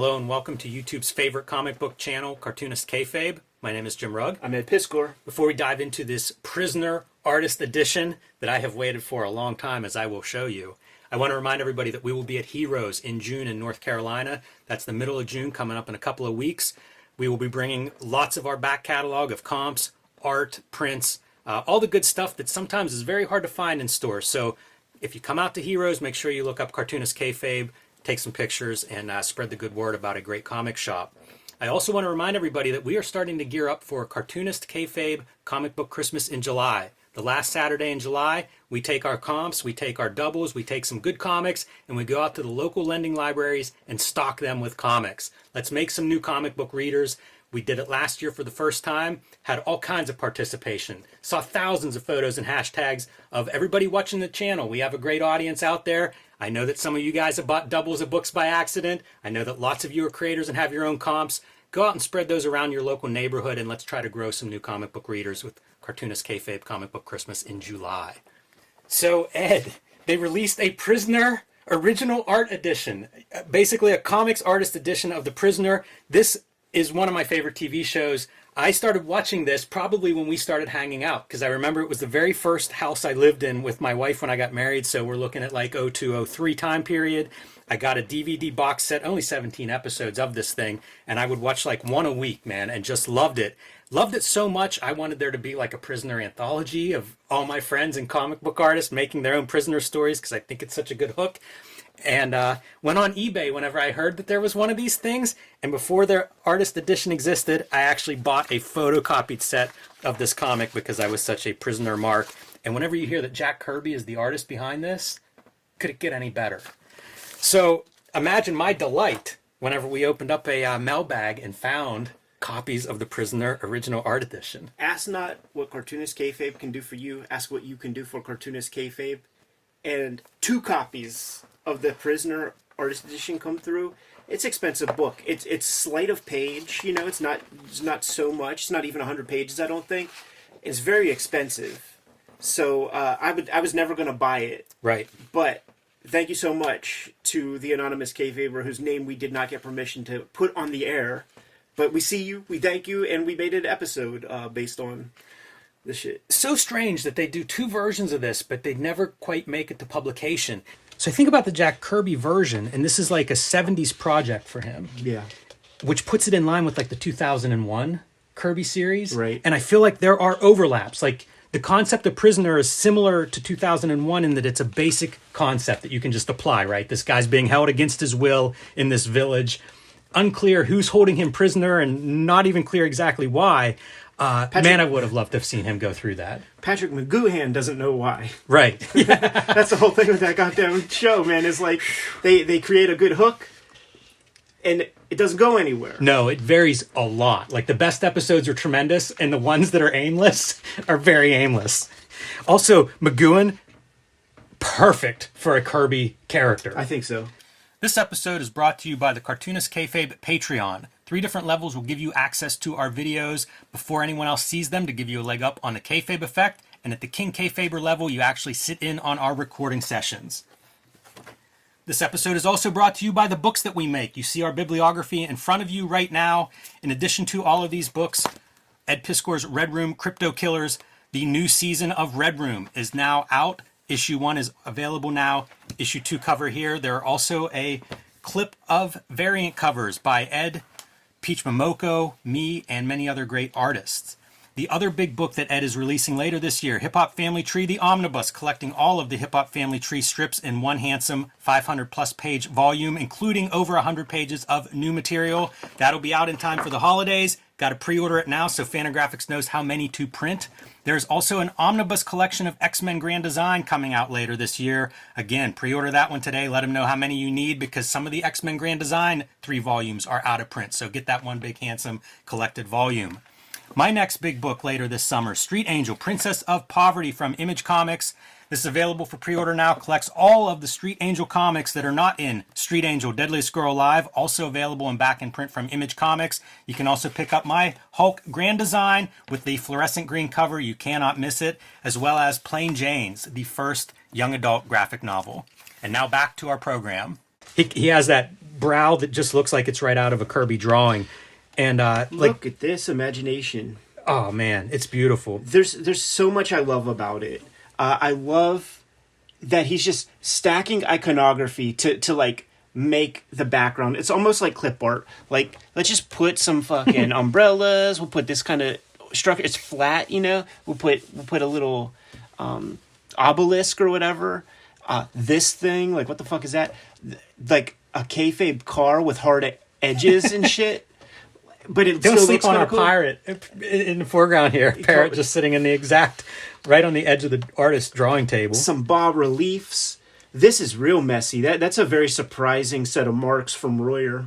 Hello and welcome to YouTube's favorite comic book channel, Cartoonist Kayfabe. My name is Jim Rugg. I'm Ed Piskor. Before we dive into this Prisoner Artist Edition that I have waited for a long time, as I will show you, I want to remind everybody that we will be at Heroes in June in North Carolina. That's the middle of June, coming up in a couple of weeks. We will be bringing lots of our back catalog of comps, art, prints, uh, all the good stuff that sometimes is very hard to find in stores. So if you come out to Heroes, make sure you look up Cartoonist Kayfabe, take some pictures, and uh, spread the good word about a great comic shop. I also want to remind everybody that we are starting to gear up for Cartoonist Kayfabe Comic Book Christmas in July. The last Saturday in July, we take our comps, we take our doubles, we take some good comics, and we go out to the local lending libraries and stock them with comics. Let's make some new comic book readers. We did it last year for the first time, had all kinds of participation, saw thousands of photos and hashtags of everybody watching the channel. We have a great audience out there. I know that some of you guys have bought doubles of books by accident. I know that lots of you are creators and have your own comps. Go out and spread those around your local neighborhood and let's try to grow some new comic book readers with Cartoonist Kayfabe Comic Book Christmas in July. So, Ed, they released a Prisoner original art edition, basically a comics artist edition of The Prisoner. This is one of my favorite TV shows. I started watching this probably when we started hanging out because I remember it was the very first house I lived in with my wife when I got married. So we're looking at like 0203 time period. I got a DVD box set, only 17 episodes of this thing, and I would watch like one a week, man, and just loved it. Loved it so much, I wanted there to be like a prisoner anthology of all my friends and comic book artists making their own prisoner stories because I think it's such a good hook and uh, went on eBay whenever I heard that there was one of these things. And before their artist edition existed, I actually bought a photocopied set of this comic because I was such a prisoner mark. And whenever you hear that Jack Kirby is the artist behind this, could it get any better? So imagine my delight whenever we opened up a uh, mailbag and found copies of the Prisoner Original Art Edition. Ask not what Cartoonist Kayfabe can do for you. Ask what you can do for Cartoonist Kayfabe. And two copies of the Prisoner Artist Edition come through. It's expensive book. It's it's slight of page. You know, it's not it's not so much. It's not even hundred pages. I don't think. It's very expensive. So uh, I would I was never going to buy it. Right. But thank you so much to the anonymous kayfaber whose name we did not get permission to put on the air. But we see you, we thank you, and we made an episode uh, based on the shit. So strange that they do two versions of this, but they never quite make it to publication. So I think about the Jack Kirby version, and this is like a 70s project for him. Yeah. Which puts it in line with like the 2001 Kirby series. Right. And I feel like there are overlaps. Like the concept of prisoner is similar to 2001 in that it's a basic concept that you can just apply, right? This guy's being held against his will in this village. Unclear who's holding him prisoner and not even clear exactly why. Uh, Patrick- man, I would have loved to have seen him go through that. Patrick McGoohan doesn't know why. Right. That's the whole thing with that goddamn show, man. Is like they they create a good hook, and it doesn't go anywhere. No, it varies a lot. Like the best episodes are tremendous, and the ones that are aimless are very aimless. Also, McGoohan, perfect for a Kirby character. I think so. This episode is brought to you by the Cartoonist Kayfabe Patreon. Three different levels will give you access to our videos before anyone else sees them to give you a leg up on the Kayfabe effect. And at the King Kayfaber level, you actually sit in on our recording sessions. This episode is also brought to you by the books that we make. You see our bibliography in front of you right now. In addition to all of these books, Ed Piskor's Red Room Crypto Killers, the new season of Red Room is now out. Issue one is available now. Issue two cover here. There are also a clip of variant covers by Ed, Peach Momoko, me, and many other great artists. The other big book that Ed is releasing later this year, Hip Hop Family Tree, the Omnibus, collecting all of the Hip Hop Family Tree strips in one handsome 500 plus page volume, including over 100 pages of new material. That'll be out in time for the holidays. Got to pre order it now so Fantagraphics knows how many to print. There's also an omnibus collection of X Men Grand Design coming out later this year. Again, pre order that one today. Let them know how many you need because some of the X Men Grand Design three volumes are out of print. So get that one big, handsome collected volume. My next big book later this summer, Street Angel, Princess of Poverty from Image Comics. This is available for pre-order now. Collects all of the Street Angel comics that are not in Street Angel Deadliest Girl Live, also available in back in print from Image Comics. You can also pick up my Hulk Grand Design with the fluorescent green cover. You cannot miss it, as well as Plain Jane's, the first young adult graphic novel. And now back to our program. He, he has that brow that just looks like it's right out of a Kirby drawing. And uh, like, Look at this imagination. oh man, it's beautiful. There's there's so much I love about it. Uh, I love that he's just stacking iconography to to like make the background. It's almost like clip art. Like let's just put some fucking umbrellas. We'll put this kind of structure. It's flat, you know. We'll put we'll put a little um, obelisk or whatever. Uh, this thing, like what the fuck is that? Like a kayfabe car with hard edges and shit. But it Don't still sleep looks on our cool. pirate in in the foreground here. Parrot just sitting in the exact right on the edge of the artist's drawing table. some bas reliefs. This is real messy. That that's a very surprising set of marks from Royer.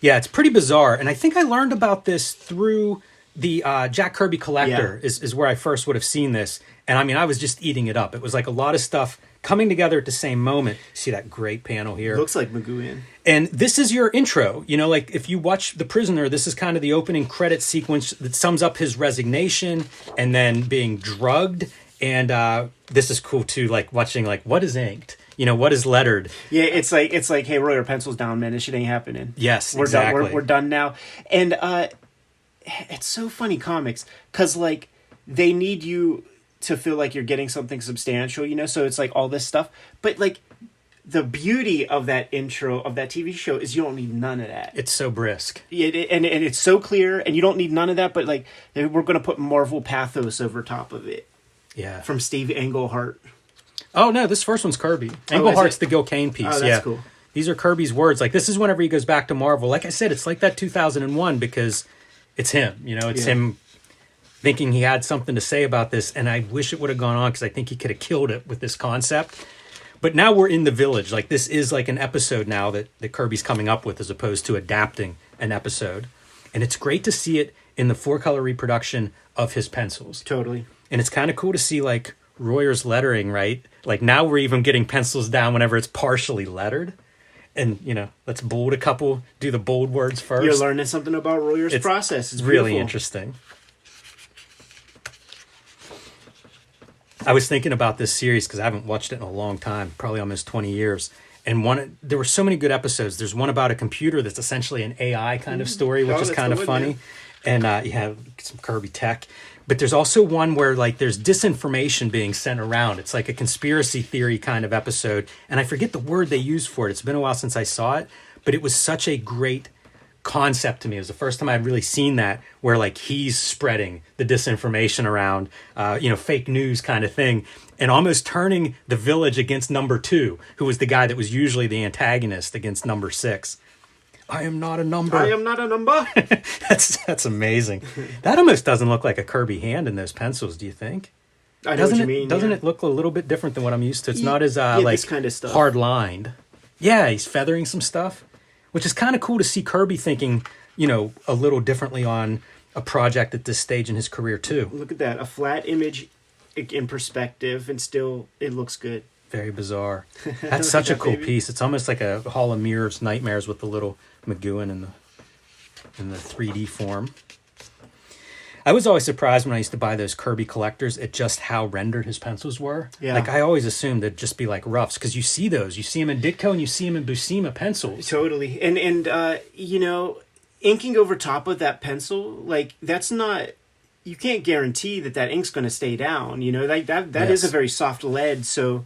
Yeah, it's pretty bizarre, and I think I learned about this through the uh, Jack Kirby Collector. Yeah. Is is where I first would have seen this, and I mean, I was just eating it up. It was like a lot of stuff coming together at the same moment. See that great panel here, Looks like McGoohan. and this is your intro. You know, like if you watch The Prisoner, this is kind of the opening credit sequence that sums up his resignation and then being drugged. And uh, this is cool too, like watching like what is inked. You know what is lettered. Yeah, it's like it's like, hey, roll your pencils down, man. This shit ain't happening. Yes, we're done. exactly. We're, we're done now. And uh, it's so funny comics because like they need you to feel like you're getting something substantial, you know. So it's like all this stuff, but like the beauty of that intro of that TV show is you don't need none of that. It's so brisk. It, it- and and it's so clear, and you don't need none of that. But like we're gonna put Marvel pathos over top of it Yeah. from Steve Englehart. Oh no, this first one's Kirby. Oh, Englehart's it? the Gil Kane piece. Oh, that's yeah, cool. These are Kirby's words. Like this is whenever he goes back to Marvel. Like I said, it's like that 2001 because it's him. You know, it's Yeah. him thinking he had something to say about this, and I wish it would have gone on because I think he could have killed it with this concept. But now we're in the village. Like this is like an episode now that that Kirby's coming up with, as opposed to adapting an episode. And it's great to see it in the four color reproduction of his pencils Totally. and it's kind of cool to see like Royer's lettering, right? Like now we're even getting pencils down whenever it's partially lettered. And you know, let's bold a couple, do the bold words 1st You're learning something about Royer's It's process. It's really beautiful. interesting. I was thinking about this series because I haven't watched it in a long time, probably almost 20 years. And one, there were so many good episodes. There's one about a computer that's essentially an AI kind of story, which Oh, is kind of funny. And uh, you have some Kirby tech. But there's also one where like there's disinformation being sent around. It's like a conspiracy theory kind of episode. And I forget the word they used for it. It's been a while since I saw it, but it was such a great concept to me. It was the first time I'd really seen that, where like he's spreading the disinformation around, uh, you know, fake news kind of thing, and almost turning the village against number two, who was the guy that was usually the antagonist against number six. I am not a number. I am not a number. that's that's amazing. that almost doesn't look like a Kirby hand in those pencils. Do you think? I know Doesn't what it? mean. doesn't yeah. it look a little bit different than what I'm used to? It's not as uh, yeah, like kind of stuff. hard lined. Yeah, he's feathering some stuff, which is kind of cool to see Kirby thinking, you know, a little differently on a project at this stage in his career too. Look at that. A flat image in perspective, and still it looks good. Very bizarre. That's at such a cool baby. piece. It's almost like a Hall of Mirrors nightmares with the little McGoohan in the in the 3D form. I was always surprised when I used to buy those Kirby collectors at just how rendered his pencils were. Yeah. Like I always assumed they'd just be like roughs because you see those. You see them in Ditko and you see them in Buscema pencils. Totally. And and uh, you know, inking over top of that pencil, like that's not. You can't guarantee that that ink's going to stay down. You know, like that that is Yes. a very soft lead. So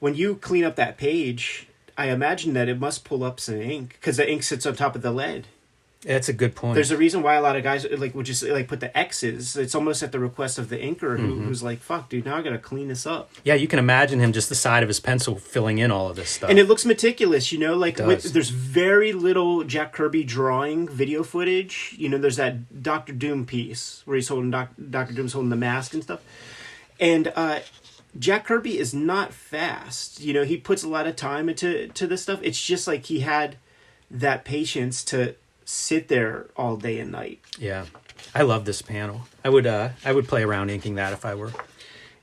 when you clean up that page, I imagine that it must pull up some ink because the ink sits on top of the lead. That's a good point. There's a reason why a lot of guys like would just like put the X's. It's almost at the request of the inker who, Mm-hmm. who's like, "Fuck, dude, now I gotta clean this up." yeah, you can imagine him just the side of his pencil filling in all of this stuff. and it looks meticulous you know like with, there's very little jack kirby drawing video footage you know there's that dr doom piece where he's holding Doc, dr doom's holding the mask and stuff and uh jack kirby is not fast you know he puts a lot of time into to this stuff it's just like he had that patience to sit there all day and night yeah, I love this panel. I would uh I would play around inking that if I were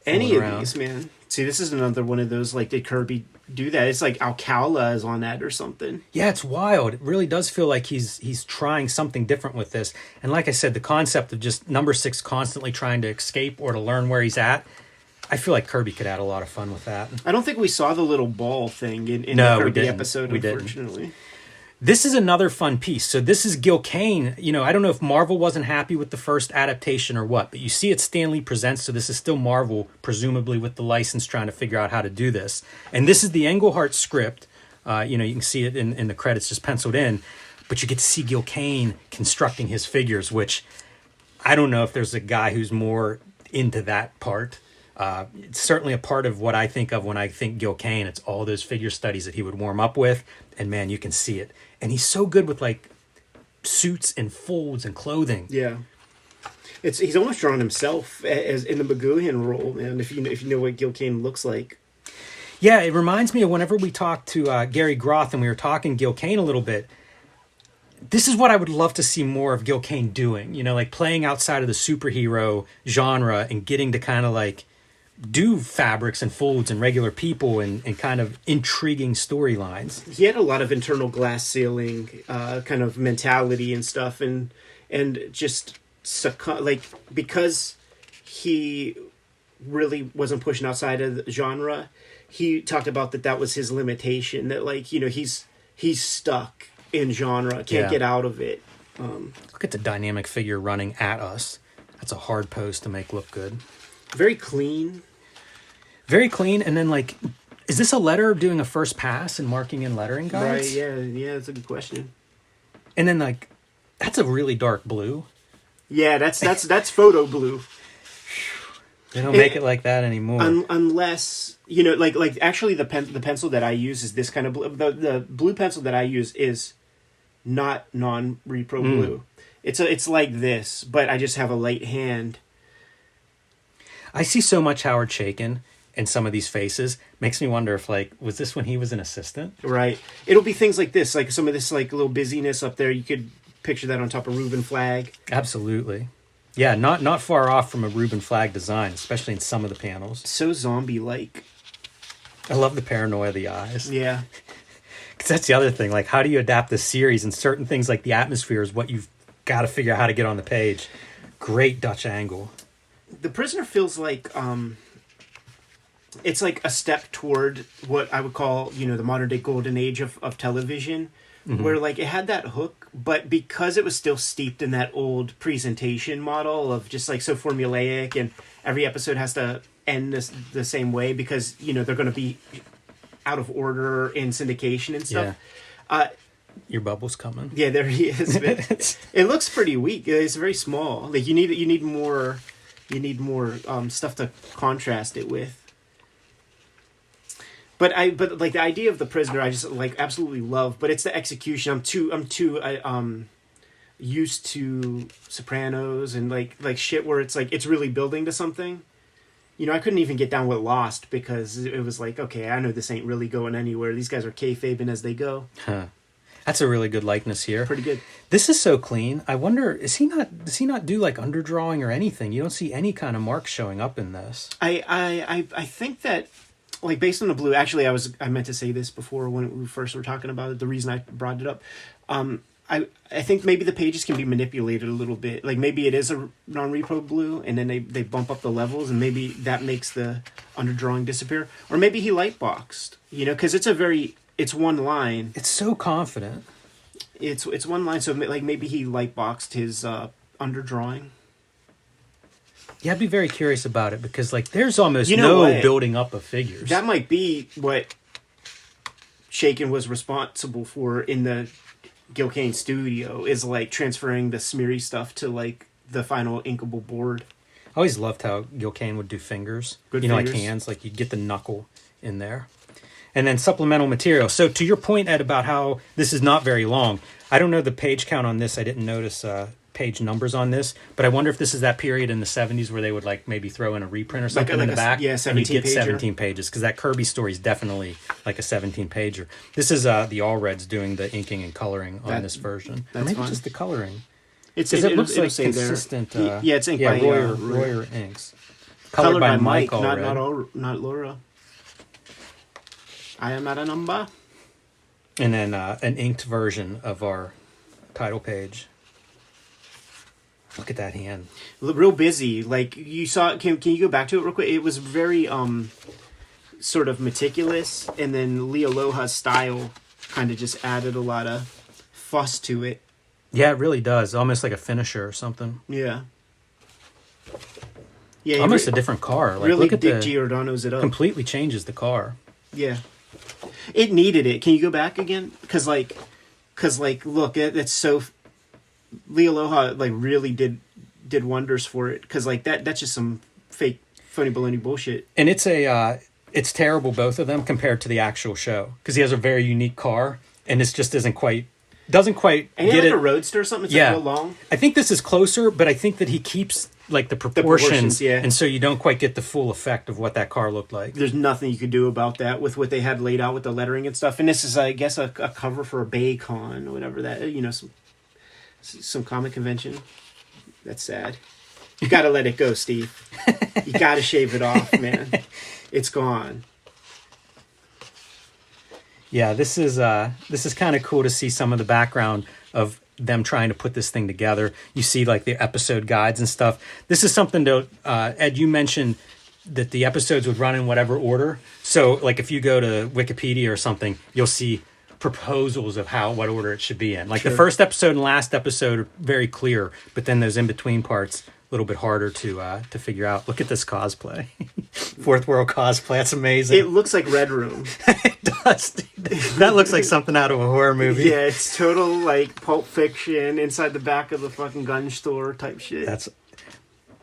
any of around. these man see this is another one of those like did kirby do that it's like alcala is on that or something Yeah, it's wild. It really does feel like he's he's trying something different with this. And like I said, the concept of just number six constantly trying to escape or to learn where he's at, I feel like Kirby could add a lot of fun with that. I don't think we saw the little ball thing in, in No, the we Kirby didn't. episode, We didn't. This is another fun piece. So this is Gil Kane. You know, I don't know if Marvel wasn't happy with the first adaptation or what, but you see it Stan Lee presents. So this is still Marvel, presumably with the license, trying to figure out how to do this. And this is the Englehart script. Uh, you know, you can see it in, in the credits just penciled in, but you get to see Gil Kane constructing his figures, which I don't know if there's a guy who's more into that part. Uh, it's certainly a part of what I think of when I think Gil Kane. It's all those figure studies that he would warm up with, and man, you can see it. And he's so good with like suits and folds and clothing. Yeah. It's he's almost drawn himself as in the McGoohan role, man. If you if you know what Gil Kane looks like. Yeah, it reminds me of whenever we talked to uh, Gary Groth and we were talking Gil Kane a little bit. This is what I would love to see more of Gil Kane doing. You know, like playing outside of the superhero genre and getting to kind of like do fabrics and folds and regular people and, and kind of intriguing storylines. He had a lot of internal glass ceiling uh, kind of mentality and stuff, and and just succumb like because he really wasn't pushing outside of the genre. He talked about that that was his limitation. That like you know he's he's stuck in genre, can't Yeah. get out of it. Look at the dynamic figure running at us. That's a hard pose to make look good. Very clean. Very clean. And then, like, is this a letter of doing a first pass and marking in lettering guides? Right? Yeah, yeah. That's a good question. And then, like, that's a really dark blue. Yeah, that's that's that's photo blue. They don't make it like that anymore. Un- unless you know, like like actually the pen the pencil that I use is this kind of blue. The the blue pencil that I use is not non repro hmm. blue. It's a it's like this, but I just have a light hand. I see so much Howard Chaykin in some of these faces. Makes me wonder if, like, was this when he was an assistant? Right. It'll be things like this, like some of this like little busyness up there. You could picture that on top of Reuben Flagg. Absolutely. Yeah, not not far off from a Reuben Flagg design, especially in some of the panels. So zombie like. I love the paranoia of the eyes. Yeah. Because that's the other thing. Like, how do you adapt this series? And certain things like the atmosphere is what you've got to figure out how to get on the page. Great Dutch angle. the prisoner feels like um it's like a step toward what i would call you know the modern day golden age of, of television where like it had that hook but because it was still steeped in that old presentation model of just like so formulaic and every episode has to end this, the same way because you know they're going to be out of order in syndication and stuff uh Your bubble's coming. yeah there he is it looks pretty weak. It's very small. Like you need you need more you need more um, stuff to contrast it with but i but like the idea of the prisoner i just like absolutely love but it's the execution i'm too i'm too I, um used to sopranos and like like shit where it's like it's really building to something you know i couldn't even get down with lost because it was like okay i know this ain't really going anywhere these guys are kayfabing as they go Huh. That's a really good likeness here. pretty good This is so clean. I wonder, is he not? Does he not do like underdrawing or anything? You don't see any kind of marks showing up in this. I, I I I think that like based on the blue actually I was I meant to say this before when we first were talking about it the reason I brought it up. Um I I think maybe the pages can be manipulated a little bit. Like maybe it is a non-repro blue and then they they bump up the levels and maybe that makes the underdrawing disappear. Or maybe he light boxed you know cuz it's a very it's one line. It's so confident. it's it's one line so like maybe he light boxed his uh underdrawing Yeah, I'd be very curious about it because like there's almost You know no what? building up of figures. That might be what Chaykin was responsible for in the Gil Kane studio is like transferring the smeary stuff to like the final inkable board. I always loved how Gil Kane would do fingers. Good you know, fingers. like hands, like you'd get the knuckle in there. And then supplemental material. So to your point, Ed, about how this is not very long. I don't know the page count on this. I didn't notice uh, page numbers on this, but I wonder if this is that period in the '70s where they would like maybe throw in a reprint or something like in a the s- back. yeah, and you'd 17 get pager. 17 pages because that Kirby story is definitely like a 17 pager. This is uh, the Allreds doing the inking and coloring on That- this version. Or that's maybe fine. just the coloring. It's it, it'll- looks it'll like there. consistent. Uh, yeah, it's inked yeah, by Royer, uh, Royer inks. colored, by, Mike, Allred. not not all, not Laura. I am at a number. and then uh, an inked version of our title page. Look at that hand. Real busy. Like you saw. Can can you go back to it real quick? It was very um, sort of meticulous, and then Leo Loha's style kind of just added a lot of fuss to it. Yeah, it really does. Almost like a finisher or something. Yeah. Yeah, Almost re- a different car. Like really look at Dick the Giordano's it up. completely changes the car. Yeah, it needed it. Can you go back again? Because like, because like, look, it, it's so. Leo Aloha like really did did wonders for it. Because like that that's just some fake funny baloney bullshit. And it's a uh, it's terrible both of them compared to the actual show because he has a very unique car and this just isn't quite doesn't quite And get like it. a roadster or something. It's yeah, like long. I think this is closer, but I think that he keeps like the proportions, proportions, yeah. and so you don't quite get the full effect of what that car looked like. There's nothing you could do about that with what they had laid out with the lettering and stuff. And this is, I guess, a, a cover for a Baycon or whatever that you know some some comic convention. That's sad. You got to let it go, Steve. You got to shave it off, man. It's gone. Yeah, this is uh this is kind of cool to see some of the background of them trying to put this thing together. You see like the episode guides and stuff. This is something to uh, Ed. You mentioned that the episodes would run in whatever order. So like if you go to Wikipedia or something, you'll see proposals of how what order it should be in. Like the first episode and last episode are very clear, but then those in between parts a little bit harder to uh, to figure out. Look at this cosplay, fourth world cosplay. That's amazing. It looks like Red Room. it does. That looks like something out of a horror movie. Yeah, it's total like Pulp Fiction inside the back of the fucking gun store type shit. That's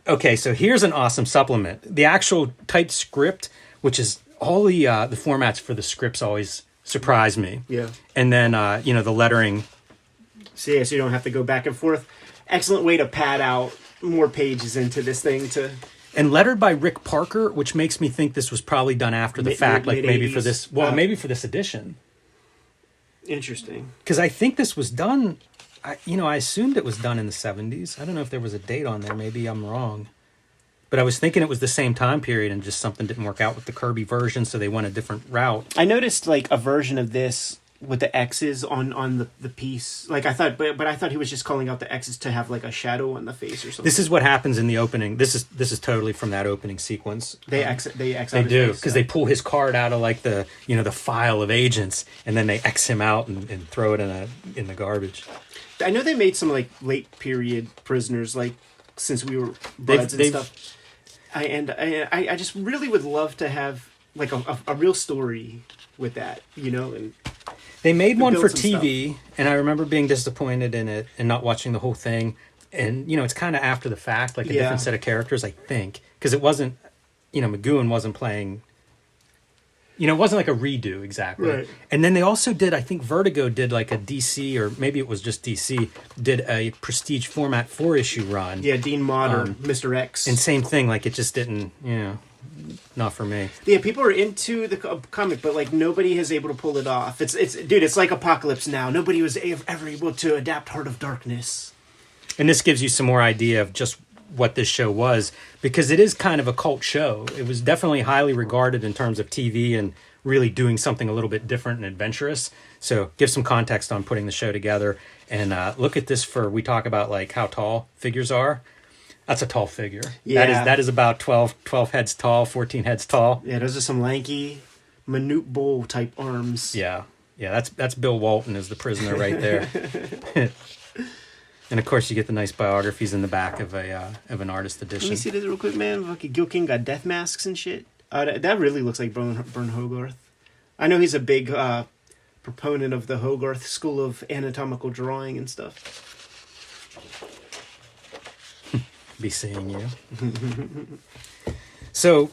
okay. So here's an awesome supplement. The actual typed script, which is all the uh, the formats for the scripts, always surprise me. yeah. And then uh, you know the lettering. So yeah, so you don't have to go back and forth. Excellent way to pad out more pages into this thing to And lettered by Rick Parker, which makes me think this was probably done after the Mid- fact, mid- like maybe for this. Well, Uh, maybe for this edition, interesting. because I think this was done. I, you know, I assumed it was done in the '70s. I don't know if there was a date on there. Maybe I'm wrong. But I was thinking it was the same time period, and just something didn't work out with the Kirby version, so they went a different route. I noticed like a version of this with the X's on on the, the piece. Like I thought, but but I thought he was just calling out the X's to have like a shadow on the face or something. This is what happens in the opening. This is this is totally from that opening sequence. they X they X. They do because they pull his card out of like the you know the file of agents, and then they X him out and, and throw it in a in the garbage. I know they made some like late period prisoners like since we were buds and they've- stuff. I and I, I just really would love to have like a, a, a real story with that, you know, and They made one for TV, and I remember being disappointed in it and not watching the whole thing. And you know, it's kind of after the fact, like a Yeah. different set of characters, I think, because it wasn't, you know, McGoohan wasn't playing. You know, it wasn't like a redo exactly. Right. And then they also did, I think Vertigo did like a DC, or maybe it was just DC, did a prestige format four issue run. yeah, Dean Motter, Um, Mr. X. And same thing, like it just didn't, you know, not for me. Yeah, people are into the comic, but like nobody is able to pull it off. It's it's dude, it's like Apocalypse Now. Nobody was ever able to adapt Heart of Darkness. And this gives you some more idea of just what this show was because it is kind of a cult show. It was definitely highly regarded in terms of TV and really doing something a little bit different and adventurous. So give some context on putting the show together and uh, look at this for we talk about like how tall figures are. That's a tall figure. Yeah. is that is about 12, 12 heads tall, 14 heads tall. Yeah, those are some lanky, Manute Bol type arms. Yeah. Yeah, that's that's Bill Walton as the prisoner right there. and of course you get the nice biographies in the back of a uh, of an artist edition. Let me see this real quick, man. Fucking Gil Kane got death masks and shit. Uh, that, that really looks like Burne, Burne Hogarth. I know he's a big uh, proponent of the Hogarth school of anatomical drawing and stuff. be seeing you. so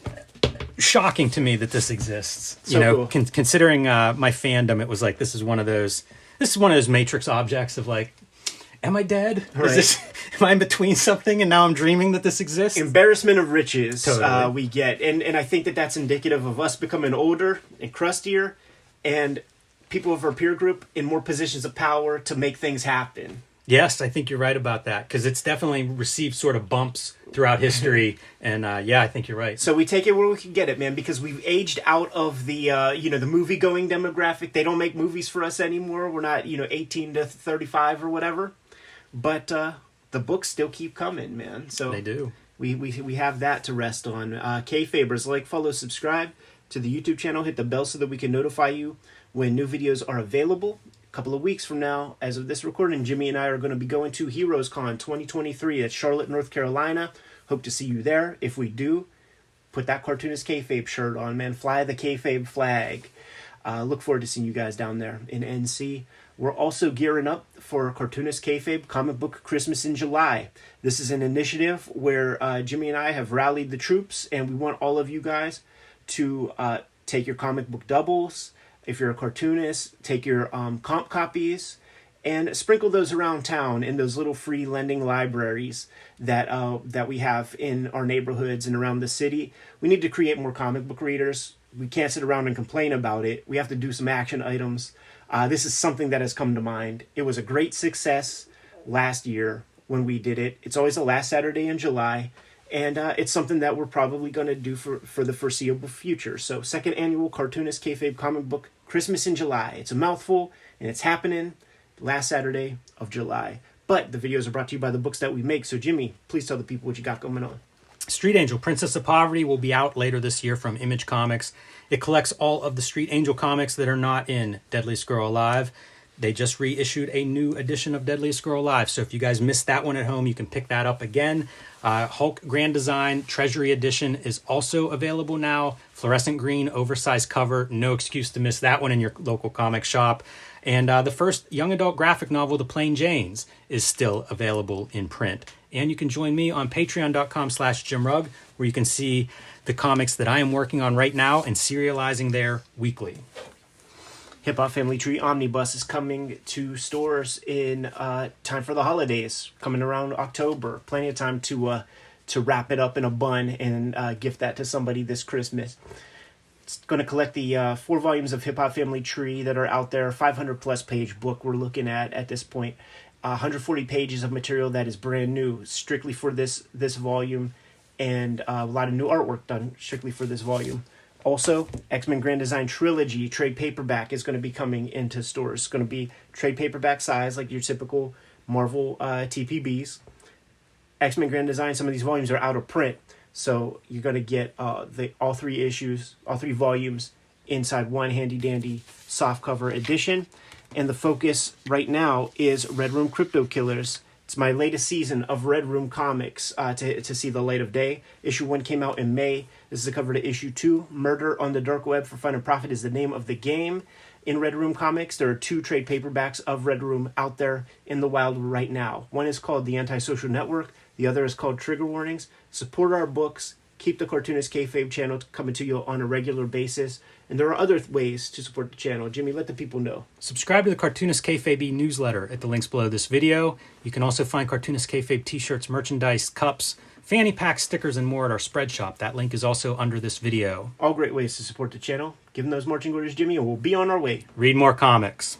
shocking to me that this exists. So you know, cool. con- considering uh, my fandom, it was like this is one of those. This is one of those Matrix objects of like, am I dead? Right. Is this? Am I in between something and now I'm dreaming that this exists? embarrassment of riches Totally. uh, we get and and i think that that's indicative of us becoming older and crustier and people of our peer group in more positions of power to make things happen yes, I think you're right about that because it's definitely received sort of bumps throughout history, and uh, yeah, I think you're right. so we take it where we can get it man because we've aged out of the uh, you know the movie going demographic they don't make movies for us anymore we're not you know 18 to 35 or whatever but uh the books still keep coming man so They do. we we, we have that to rest on. Uh, Kayfabers, like, follow, subscribe to the YouTube channel. Hit the bell so that we can notify you when new videos are available. A couple of weeks from now, as of this recording, Jimmy and I are going to be going to Heroes Con 2023 at Charlotte, North Carolina. Hope to see you there. If we do, put that cartoonist kayfabe shirt on, man. Fly the kayfabe flag. Uh, look forward to seeing you guys down there in NC. We're also gearing up for Cartoonist Kayfabe Comic Book Christmas in July. This is an initiative where uh, Jimmy and I have rallied the troops, and we want all of you guys to uh, take your comic book doubles. If you're a cartoonist, take your um, comp copies and sprinkle those around town in those little free lending libraries that uh, that we have in our neighborhoods and around the city. We need to create more comic book readers. We can't sit around and complain about it. We have to do some action items. Uh, this is something that has come to mind. It was a great success last year when we did it. It's always the last Saturday in July, and uh, it's something that we're probably going to do for, for the foreseeable future. So, second annual Cartoonist Kayfabe Comic Book Christmas in July. It's a mouthful, and it's happening last Saturday of July. But the videos are brought to you by the books that we make. So, Jimmy, please tell the people what you got going on. Street Angel, Princess of Poverty will be out later this year from Image Comics. It collects all of the Street Angel comics that are not in Deadliest Girl Alive. They just reissued a new edition of Deadliest Girl Alive. So if you guys missed that one at home, you can pick that up again. Uh, Hulk Grand Design Treasury Edition is also available now. Fluorescent green, oversized cover. No excuse to miss that one in your local comic shop. And uh, the first young adult graphic novel, The Plain Janes, is still available in print. And you can join me on patreon.com slash jimrugg, where you can see the comics that I am working on right now and serializing there weekly. Hip Hop Family Tree Omnibus is coming to stores in uh, time for the holidays, coming around October. Plenty of time to uh, to wrap it up in a bun and uh, gift that to somebody this Christmas. It's going to collect the uh, four volumes of Hip Hop Family Tree that are out there, 500 plus page book we're looking at at this point. 140 pages of material that is brand new, strictly for this this volume, and uh, a lot of new artwork done strictly for this volume. Also, X Men Grand Design Trilogy trade paperback is going to be coming into stores. It's going to be trade paperback size, like your typical Marvel uh, TPBs. X Men Grand Design, some of these volumes are out of print, so you're going to get uh, the all three issues, all three volumes inside one handy dandy softcover edition. And the focus right now is Red Room Crypto Killers. It's my latest season of Red Room Comics uh, to, to see the light of day. Issue 1 came out in May. This is the cover to issue 2. Murder on the Dark Web for Fun and Profit is the name of the game. In Red Room Comics, there are two trade paperbacks of Red Room out there in the wild right now. One is called The Antisocial Network, the other is called Trigger Warnings. Support our books, keep the Cartoonist Kayfabe channel coming to you on a regular basis. And there are other ways to support the channel. Jimmy, let the people know. Subscribe to the Cartoonist Kayfabe newsletter at the links below this video. You can also find Cartoonist Kayfabe t-shirts, merchandise, cups, fanny packs, stickers, and more at our spread shop. That link is also under this video. All great ways to support the channel. Give them those marching orders, Jimmy, and we'll be on our way. Read more comics.